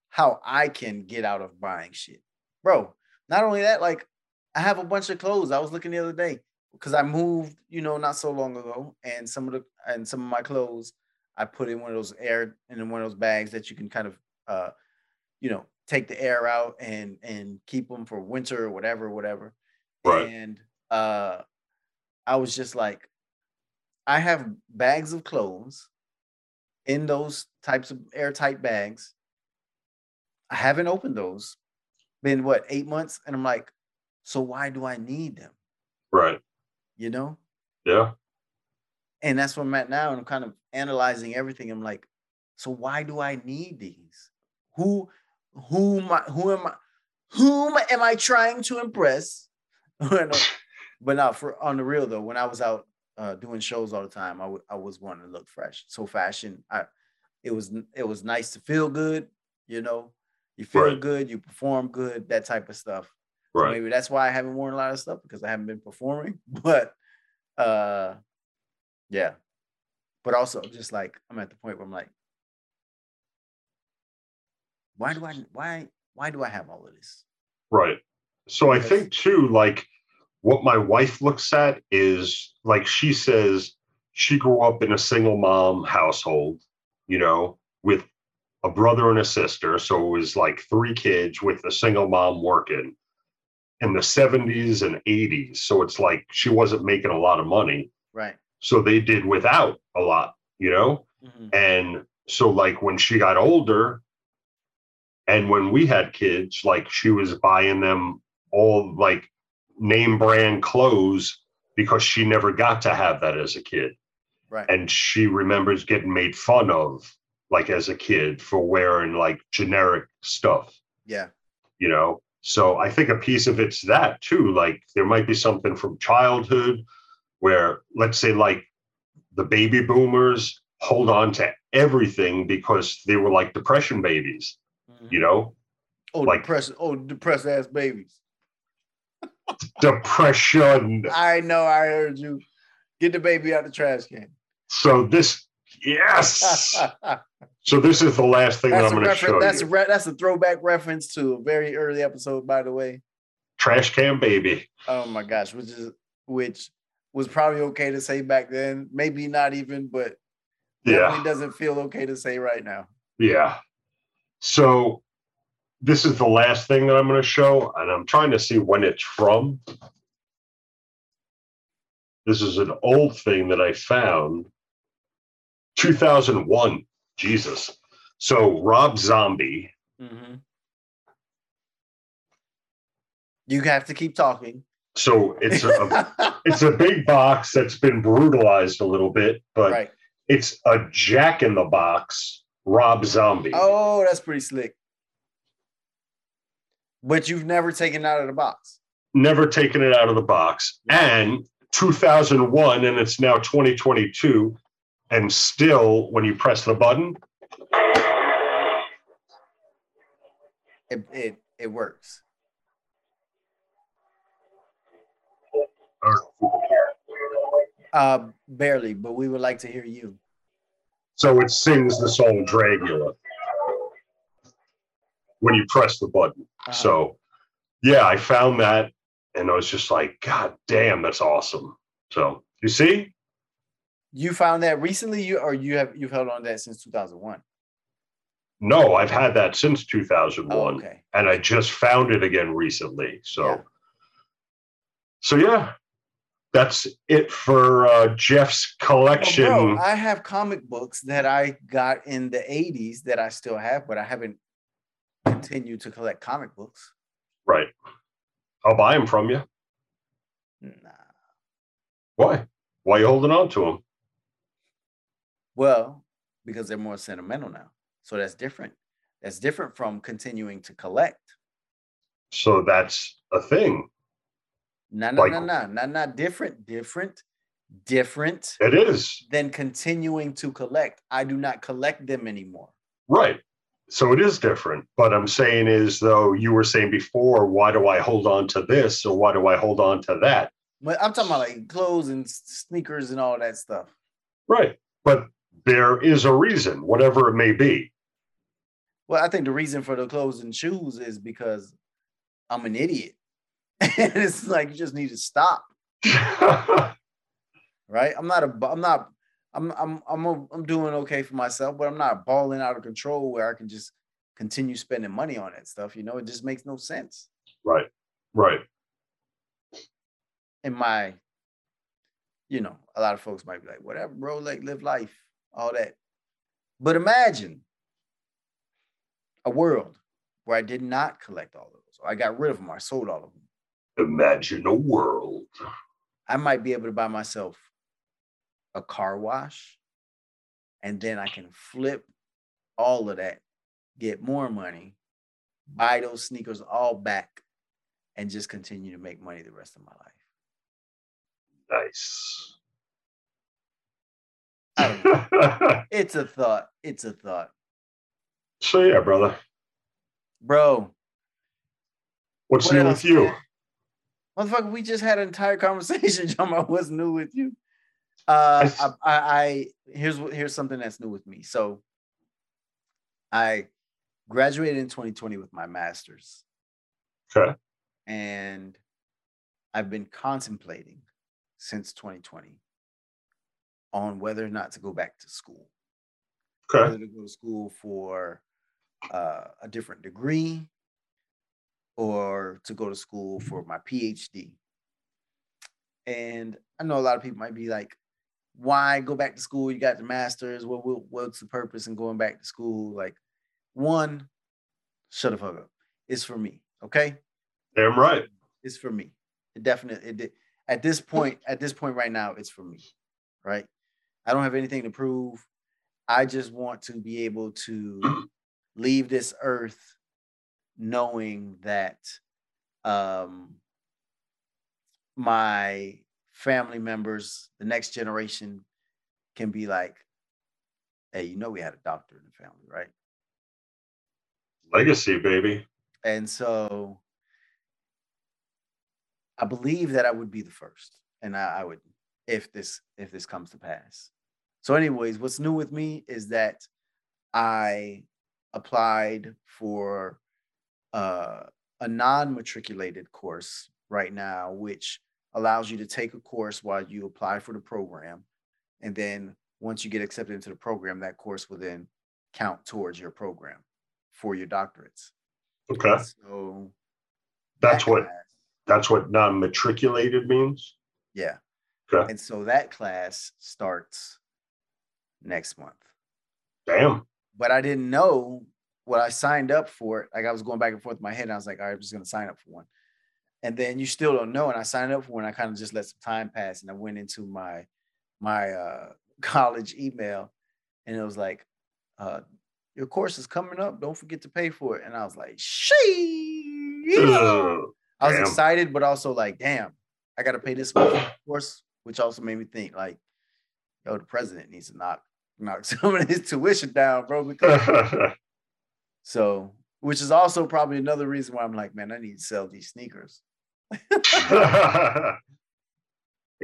how I can get out of buying shit. Bro, not only that, like I have a bunch of clothes. I was looking the other day because I moved, you know, not so long ago, and some of the and some of my clothes I put in one of those air in one of those bags that you can kind of uh you know take the air out and and keep them for winter or whatever, whatever. Right. And uh I was just like, I have bags of clothes in those types of airtight bags. I haven't opened those. Been what eight months, and I'm like, so why do I need them? Right. You know, Yeah. and that's where I'm at now. And I'm kind of analyzing everything. I'm like, so why do I need these? Who, who am I? Who am I? Whom am I trying to impress? but now, for on the real though, when I was out uh, doing shows all the time, I w- I was wanting to look fresh. So fashion, I it was it was nice to feel good. You know, you feel Right. good, you perform good, that type of stuff. So Right. maybe that's why I haven't worn a lot of stuff because I haven't been performing. But uh yeah. But also just like I'm at the point where I'm like, why do I why why do I have all of this? Right. So I think too, like what my wife looks at is like she says she grew up in a single mom household, you know, with a brother and a sister. So it was like three kids with a single mom working in the 70s and 80s. So it's like she wasn't making a lot of money. Right. So they did without a lot, you know? Mhm. And so, like, when she got older and when we had kids, like, she was buying them all like name brand clothes because she never got to have that as a kid. Right. And she remembers getting made fun of, like, as a kid for wearing like generic stuff, yeah. you know? So I think a piece of it's that too. Like, there might be something from childhood where, let's say, like, the baby boomers hold on to everything because they were like depression babies, Mhm. you know, Oh, like- depressed, oh, depressed ass babies. depression. I know I heard you. Get the baby out the trash can. So this, yes. So this is the last thing that I'm going to show. That's a re- that's a throwback reference to a very early episode, by the way. Trash can baby. Oh my gosh, which is which was probably okay to say back then. Maybe not even, but Yeah, definitely doesn't feel okay to say right now. yeah. So this is the last thing that I'm going to show, and I'm trying to see when it's from. This is an old thing that I found, 2001. Jesus. So Rob Zombie. Mhm. You have to keep talking. So it's a, it's a big box that's been brutalized a little bit, but right. it's a Jack in the Box Rob Zombie. Oh, that's pretty slick. But you've never taken it out of the box. Never taken it out of the box. And 2001, and it's now 2022, and still, when you press the button, It it it works. Uh barely, but we would like to hear you. so it sings the song Dragula when you press the button. Uh-huh. So, yeah, I found that, and I was just like, God damn, that's awesome. So, you see, you found that recently, you or you have you've held on to that since 2001. no, I've had that since 2001. Oh, okay. and I just found it again recently. So, Yeah. so yeah, that's it for uh, Jeff's collection. bro, I have comic books that I got in the 80s that I still have, but I haven't continued to collect comic books. right. I'll buy them from you. Nah. Why? Why are you holding on to them? Well, because they're more sentimental now. So that's different. That's different from continuing to collect. So that's a thing. No, no, Like- no, no, not not different, different, different It is than continuing to collect. I do not collect them anymore. right. So it is different. But I'm saying is though you were saying before, why do I hold on to this or why do I hold on to that? But I'm talking about like clothes and sneakers and all that stuff. Right. But there is a reason, whatever it may be. Well, I think the reason for the clothes and shoes is because I'm an idiot. and it's like you just need to stop, right? I'm not a I'm not I'm I'm I'm a, I'm doing okay for myself, but I'm not balling out of control where I can just continue spending money on that stuff. You know, it just makes no sense right. Right. in my you know, a lot of folks might be like, whatever, bro, like live life, all that. But imagine a world where I did not collect all of those. I got rid of them. I sold all of them. Imagine a world. I might be able to buy myself a car wash and then I can flip all of that, get more money, buy those sneakers all back, and just continue to make money the rest of my life. Nice. it's a thought. It's a thought. So yeah, brother. Bro. What's what new with you? Man? Motherfucker, we just had an entire conversation about what's new with you. Uh, I, I, I here's here's something that's new with me. So, I graduated in 2020 with my master's. Okay. And I've been contemplating since 2020 on whether or not to go back to school. Okay. Whether to go to school for uh, a different degree or to go to school for my PhD. And I know a lot of people might be like, why go back to school? You got the master's. What, what what's the purpose in going back to school? Like, one, shut the fuck up. It's for me. Okay. Damn right. It's for me. It definitely it, at this point, at this point right now, it's for me. Right. I don't have anything to prove. I just want to be able to leave this earth knowing that um, my family members, the next generation, can be like, hey, you know, we had a doctor in the family, right? Legacy, baby. And so I believe that I would be the first, and I, I would if this if this comes to pass. So, anyways, what's new with me is that I applied for uh, a non-matriculated course right now, which allows you to take a course while you apply for the program, and then once you get accepted into the program, that course will then count towards your program for your doctorates. Okay. So that's that what class, that's what non-matriculated means. Yeah. Okay. And so that class starts next month. Damn. But I didn't know what I signed up for. Like I was going back and forth in my head, and I was like, all right, I'm just gonna sign up for one. And then you still don't know. And I signed up for one. I kind of just let some time pass, and I went into my my uh, college email, and it was like, uh, your course is coming up. Don't forget to pay for it. And I was like, she. I was excited, but also like, damn, I got to pay this course, which also made me think like, yo, the president needs to knock knock some of his tuition down, bro. Because so, which is also probably another reason why I'm like, man, I need to sell these sneakers. it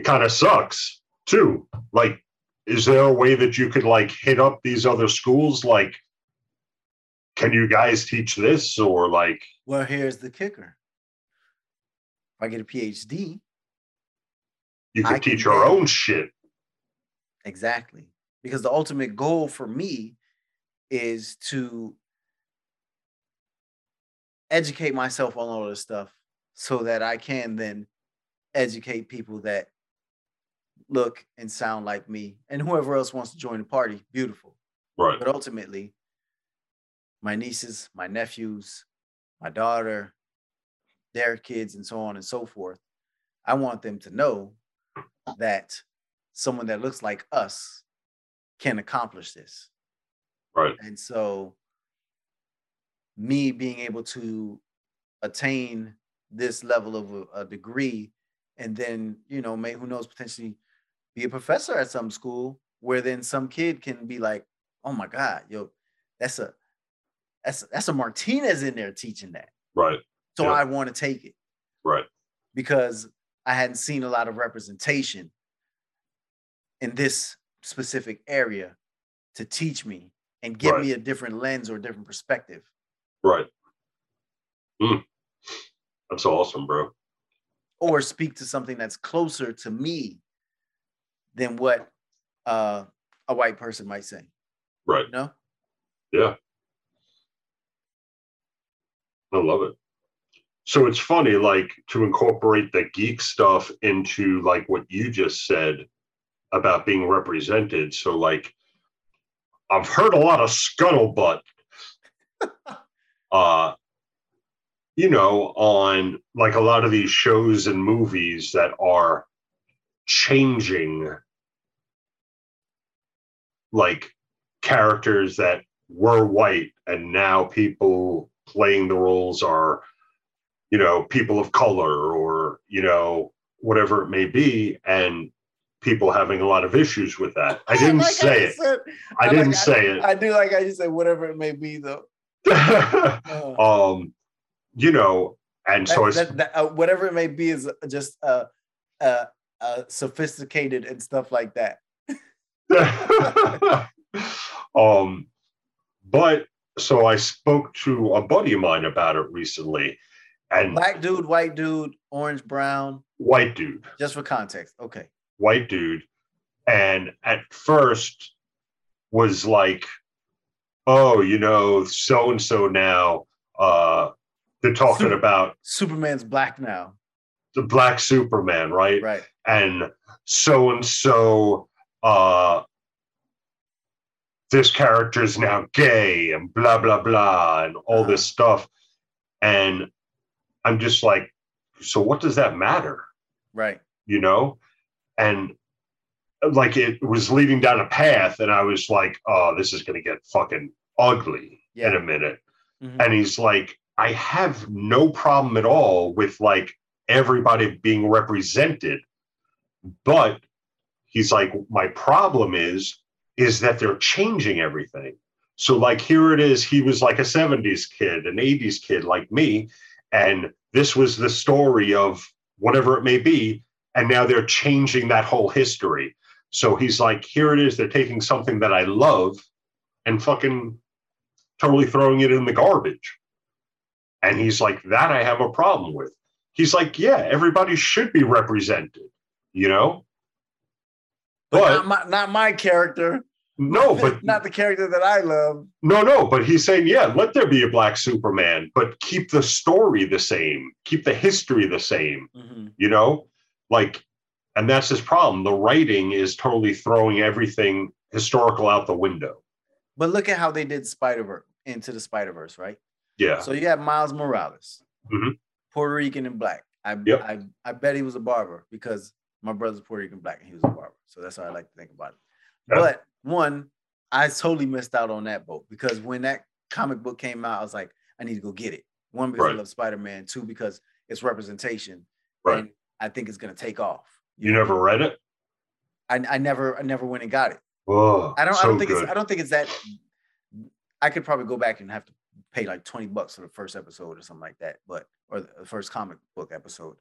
kind of sucks too. Like, is there a way that you could like hit up these other schools? Like, can you guys teach this or like? Well, here's the kicker. If I get a PhD, you can I teach can your own shit. Exactly. Because the ultimate goal for me is to educate myself on all this stuff so that I can then educate people that look and sound like me and whoever else wants to join the party beautiful right but ultimately my nieces my nephews my daughter their kids and so on and so forth i want them to know that someone that looks like us can accomplish this. Right. And so me being able to attain this level of a, a degree and then, you know, may who knows potentially be a professor at some school where then some kid can be like, "Oh my god, yo, that's a that's that's a Martinez in there teaching that." Right. So yeah. I want to take it. Right. Because I hadn't seen a lot of representation in this specific area to teach me and give right. me a different lens or a different perspective. Right. Mm. That's awesome, bro. Or speak to something that's closer to me than what uh, a white person might say. Right. no. Yeah. I love it. So it's funny, like to incorporate the geek stuff into like what you just said about being represented. So, like, I've heard a lot of scuttlebutt, uh, you know, on like a lot of these shows and movies that are changing, like characters that were white and now people playing the roles are, you know, people of color or, you know, whatever it may be. And people having a lot of issues with that. I didn't Like say it. said- I, I didn't like- say it. I do like i just said whatever it may be though. Uh, um, you know, and so I, that, that- that, uh, whatever it may be is just uh, uh, uh, sophisticated and stuff like that. um, but so I spoke to a buddy of mine about it recently, and Black dude, white dude, orange, brown. white dude, Just for context. Okay. white dude, and at first was like, oh, you know, so and so now, uh, they're talking Super- about Superman's black now. the Black Superman, right? Right. and so and so uh this character is now gay and blah blah blah and all Uh-huh. this stuff and i'm just like so what does that matter? Right. you know? And like it was leading down a path and i was like oh this is going to get fucking ugly in a minute. Mhm. and he's like i have no problem at all with like everybody being represented but he's like my problem is is that they're changing everything. So like here it is he was like a 70s kid an 80s kid like me and this was the story of whatever it may be and now they're changing that whole history. So he's like here it is they're taking something that i love and fucking totally throwing it in the garbage. And he's like that i have a problem with. He's like yeah everybody should be represented you know? But, but- not, my, not my character. No but not the character that I love. no no but he's saying yeah let there be a black superman but keep the story the same keep the history the same Mhm. you know like and that's his problem the writing is totally throwing everything historical out the window But look at how they did Spider Verse into the Spider Verse, right? yeah So you have Miles Morales, Mhm. Puerto Rican and black. I, Yep. I I bet he was a barber because my brother's Puerto Rican black and he was a barber. So that's how I like to think about it. Yeah. But one, I totally missed out on that boat because when that comic book came out, I was like, I need to go get it. One because I love Spider Man. Two because it's representation, Right. and I think it's gonna take off. you never read it I, I never I never went and got it. oh I don't so I don't think good. it's I don't think it's that. I could probably go back and have to pay like twenty bucks for the first episode or something like that, but or the first comic book episode,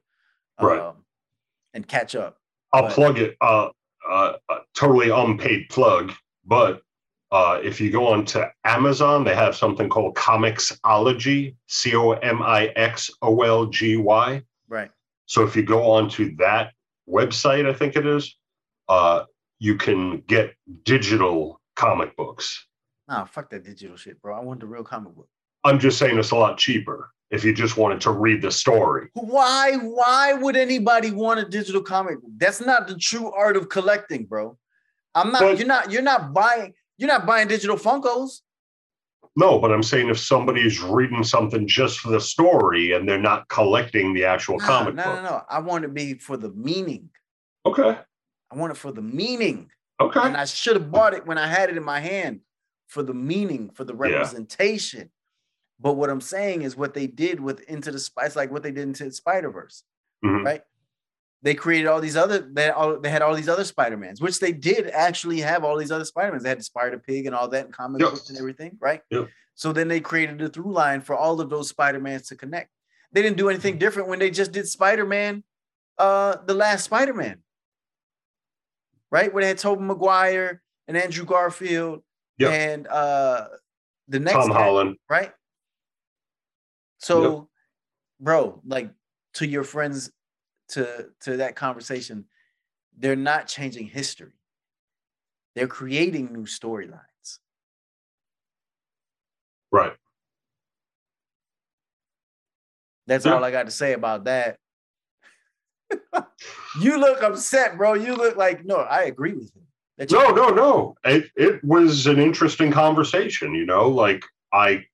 Right. um, and catch up. I'll but- plug it. Uh, uh, a totally unpaid plug, but uh, if you go on to Amazon, they have something called Comixology, C O M I X O L G Y. Right. So if you go on to that website, I think it is, uh, you can get digital comic books. Nah, fuck that digital shit, bro. I want the real comic book. I'm just saying it's a lot cheaper if you just wanted to read the story. Why? Why would anybody want a digital comic book? That's not the true art of collecting, bro. I'm not. But- you're not. You're not buying. You're not buying digital Funkos. No, but I'm saying if somebody's reading something just for the story and they're not collecting the actual Nah, comic no, book. no, no. I want it to be for the meaning. Okay. I want it for the meaning. Okay. and I should have bought it when I had it in my hand for the meaning, for the representation. But what I'm saying is what they did with Into the Spice, like what they did into Spider Verse, Mhm. right? They created all these other, they had all, they had all these other Spider Mans, which they did actually have all these other Spider Mans. They had the Spider Pig and all that and comic Yep. books and everything, right? Yep. So then they created a through line for all of those Spider Mans to connect. They didn't do anything different when they just did Spider Man, uh, the last Spider Man, right? Where they had Tobey Maguire and Andrew Garfield Yep. and uh, the next Tom guy, Holland. right? So, bro, like to your friends, to to that conversation, they're not changing history. They're creating new storylines. Right. That's Yeah. all I got to say about that. you look upset, bro. You look like no. I agree with you. No, no, no. It it was an interesting conversation. You know, like I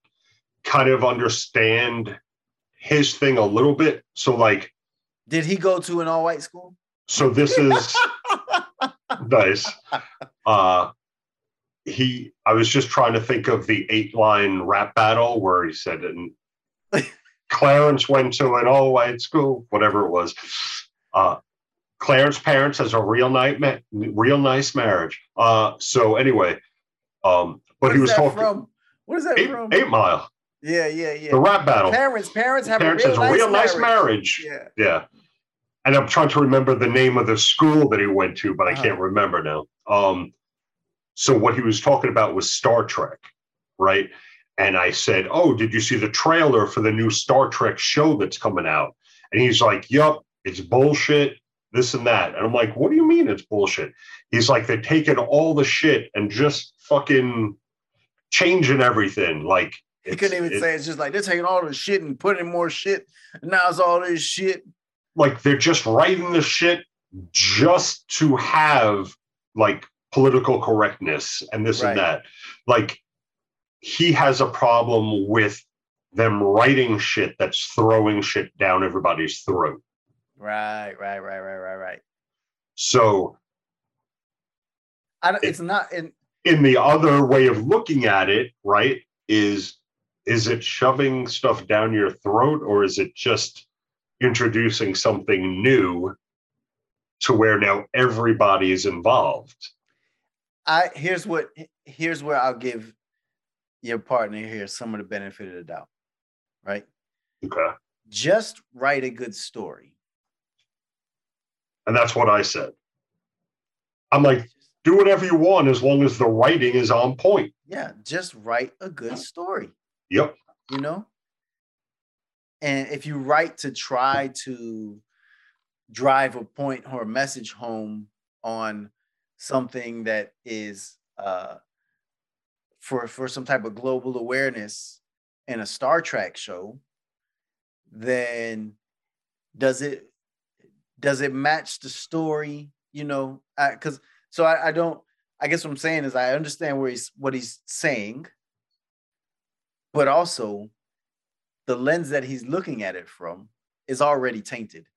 kind of understand his thing a little bit. So, like, did he go to an all white school? So this is nice. Uh, he I was just trying to think of the eight line rap battle where he said and Clarence went to an all white school, whatever it was. Uh, Clarence parents has a real nice real nice marriage. Uh, so anyway, um, but he was talking from? What is that eight, from? Eight Mile. Yeah, yeah, yeah. The rap battle. Parents, parents have parents a real, nice, a real marriage. nice marriage. Yeah. Yeah. And I'm trying to remember the name of the school that he went to, but uh-huh. I can't remember now. Um, so what he was talking about was Star Trek, right? And I said, "Oh, did you see the trailer for the new Star Trek show that's coming out?" And he's like, "Yup, it's bullshit, this and that." And I'm like, "What do you mean it's bullshit?" He's like, "They're taking all the shit and just fucking changing everything. Like he couldn't even say it's just like they're taking all the shit and putting more shit. And now it's all this shit. Like they're just writing the shit just to have like political correctness and this right. and that. Like he has a problem with them writing shit that's throwing shit down everybody's throat. Right, right, right, right, right, right. So I don't, it's not in in the other way of looking at it, right, is is it shoving stuff down your throat or is it just introducing something new to where now everybody is involved? I here's what here's where I'll give your partner here some of the benefit of the doubt. Right? Okay. Just write a good story. And that's what I said. I'm like, do whatever you want as long as the writing is on point. Yeah, just write a good story. Yep. You know? And if you write to try to drive a point or a message home on something that is uh, for for some type of global awareness in a Star Trek show, then does it does it match the story? You know, because so I, I don't. I guess what I'm saying is I understand where he's what he's saying, but also the lens that he's looking at it from is already tainted.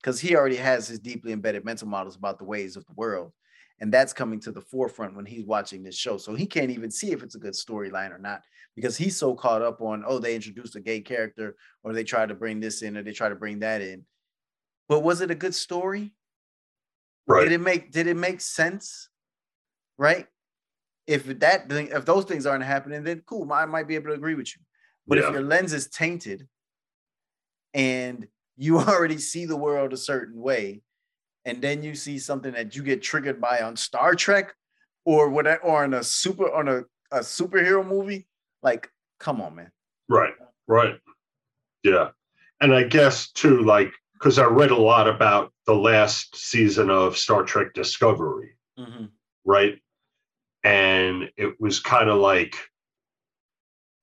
Because he already has his deeply embedded mental models about the ways of the world and that's coming to the forefront when he's watching this show. So he can't even see if it's a good storyline or not because he's so caught up on oh they introduced a gay character or they tried to bring this in or they try to bring that in. But was it a good story? Right. did it make did it make sense? Right if that if those things aren't happening then cool i might be able to agree with you but yeah. if your lens is tainted and you already see the world a certain way and then you see something that you get triggered by on Star Trek or what or on a super on a, a superhero movie, like come on, man. Right, right. Yeah. And I guess too, like, because I read a lot about the last season of Star Trek Discovery, mm-hmm. right? And it was kind of like,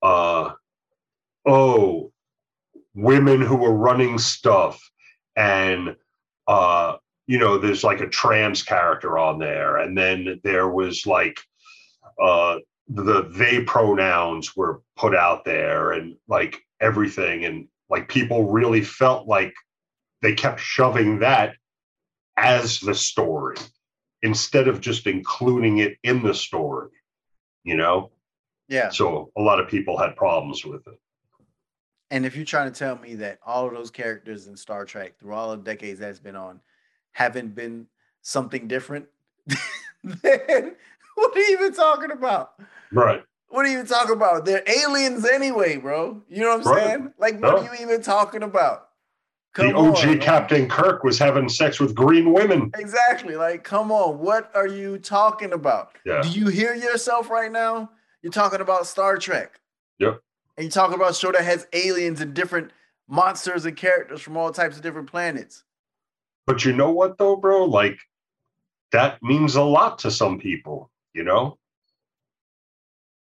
uh, oh, women who were running stuff and uh you know, there's like a trans character on there, and then there was like uh, the they pronouns were put out there, and like everything, and like people really felt like they kept shoving that as the story instead of just including it in the story, you know? Yeah. So a lot of people had problems with it. And if you're trying to tell me that all of those characters in Star Trek through all the decades that's been on haven't been something different, then what are you even talking about? Right. What are you even talking about? They're aliens anyway, bro. You know what I'm right. saying? Like, what are you even talking about? Come the OG on, Captain Kirk was having sex with green women. Exactly. Like, come on. What are you talking about? Yeah. Do you hear yourself right now? You're talking about Star Trek. Yep. And you're talking about a show that has aliens and different monsters and characters from all types of different planets. But you know what though, bro? Like that means a lot to some people, you know?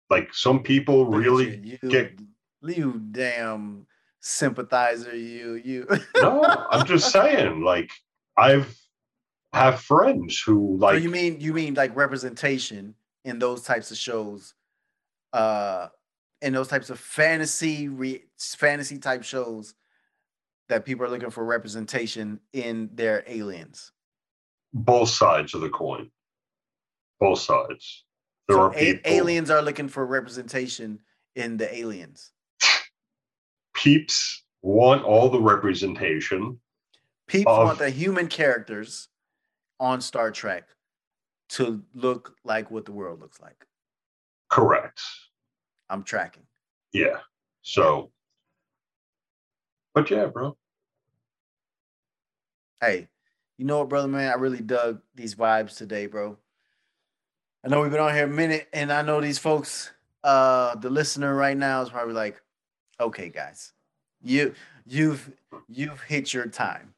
Like some people really you, get you damn sympathizer. You, you. no, I'm just saying, like, I've have friends who like. so you mean you mean like representation in those types of shows, uh, in those types of fantasy re- fantasy type shows that people are looking for representation in their aliens. both sides of the coin. Both sides. There so are a- aliens are looking for representation in the aliens. Peeps want all the representation. Peeps Of- want the human characters on Star Trek to look like what the world looks like. Correct. I'm tracking. Yeah. So, but yeah, bro. Hey, you know what, brother man? I really dug these vibes today, bro. I know we've been on here a minute, and I know these folks, uh, the listener right now is probably like, okay, guys, you you've you've hit your time.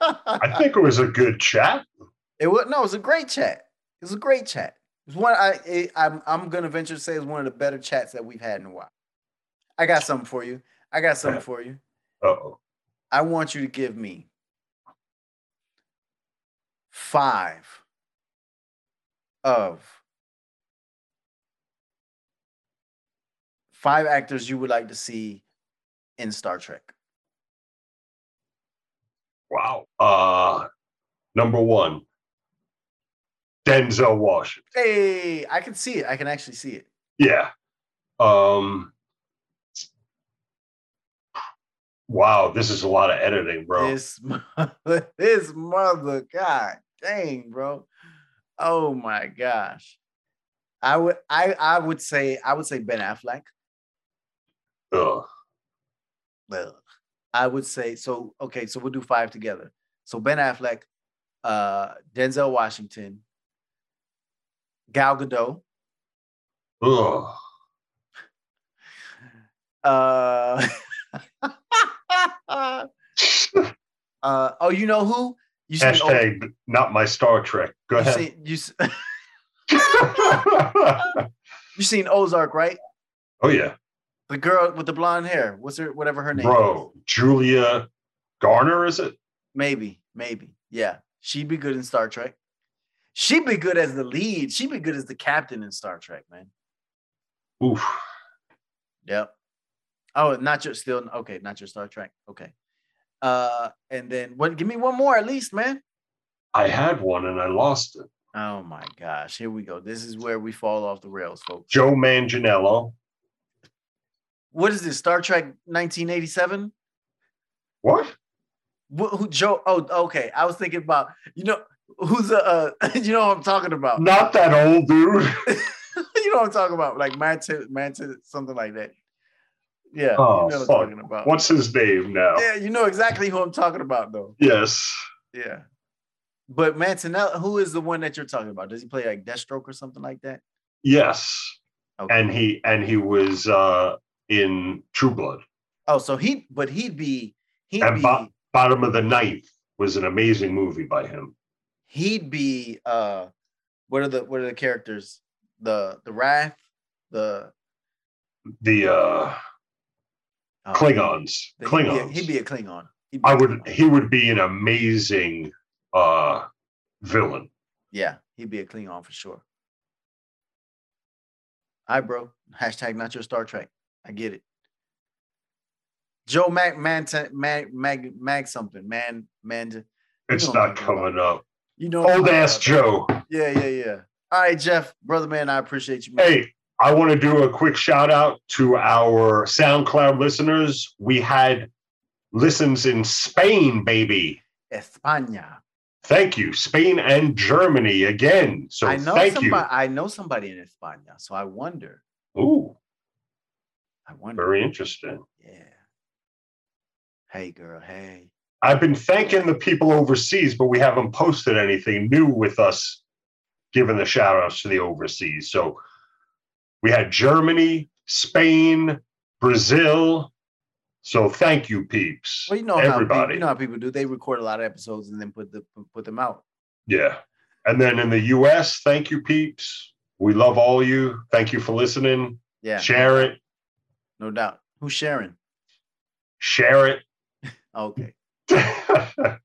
I think it was a good chat. It was no, it was a great chat. It was a great chat. It was one I it, I'm I'm gonna venture to say it's one of the better chats that we've had in a while. I got something for you. I got something for you. Oh. I want you to give me five of five actors you would like to see in Star Trek. Wow. Uh, number one, Denzel Washington. Hey, I can see it. I can actually see it. Yeah. Um. Wow, this is a lot of editing, bro. This mother, this mother, god dang, bro. Oh my gosh. I would I I would say I would say Ben Affleck. Ugh. Ugh. I would say so. Okay, so we'll do five together. So Ben Affleck, uh, Denzel Washington, Gal Gadot, Ugh. uh, uh, oh, you know who? You seen, Oz- Hashtag not my Star Trek. Go you ahead. seen you, you seen Ozark, right? oh yeah, The girl with the blonde hair. What's her? Whatever her name. is. bro. Julia Garner, is it? Maybe, maybe. Yeah. She'd be good in Star Trek. She'd be good as the lead. She'd be good as the captain in Star Trek, man. Oof. Yep. Oh, not your still okay, not your Star Trek. Okay. Uh, and then what give me one more at least, man. I had one and I lost it. Oh my gosh, here we go. This is where we fall off the rails, folks. Joe Manganiello. What is this? Star Trek 1987? What? Who, who Joe? Oh, okay. I was thinking about you know who's a uh, you know what I'm talking about. Not that old dude. you know what I'm talking about, like Manta, Manta, something like that. Yeah, Oh, you know what fuck. I'm talking about. What's his name now? Yeah, you know exactly who I'm talking about, though. Yes. Yeah, but Mantonella, who is the one that you're talking about? Does he play like Deathstroke or something like that? Yes. Okay. And he and he was uh in True Blood. oh, so he, but he'd be, he'd And be, Bo- Bottom of the Ninth was an amazing movie by him. he'd be. uh What are the what are the characters? The the Wrath, the The uh Klingons. the- he'd be a- Klingons. He'd be a Klingon. Be I a would Klingon. he would be an amazing uh villain. Yeah, he'd be a Klingon for sure. Hi, bro. Hashtag not your Star Trek. I get it. Joe Mag Man Mag Mag Mag something man man. It's know what I'm not about. coming up. You know Old ass. Joe. Yeah, yeah, yeah. All right, Jeff, brother man, I appreciate you. man. Hey, I want to do a quick shout out to our SoundCloud listeners. We had listens in Spain, baby. España. Thank you. Spain and Germany again. So I know thank somebody. I know somebody in España, so I wonder. you. Ooh, I wonder. very interesting. Yeah. Hey, girl. Hey. I've been thanking the people overseas, but we haven't posted anything new with us giving the shout outs to the overseas. So we had Germany, Spain, Brazil. So thank you, peeps. Well, you know how people, everybody. you know how people do. They record a lot of episodes and then put the put them out. Yeah. And then in the US, thank you, peeps. We love all you. Thank you for listening. Yeah. Share it. No doubt. Who's sharing? share it. Okay.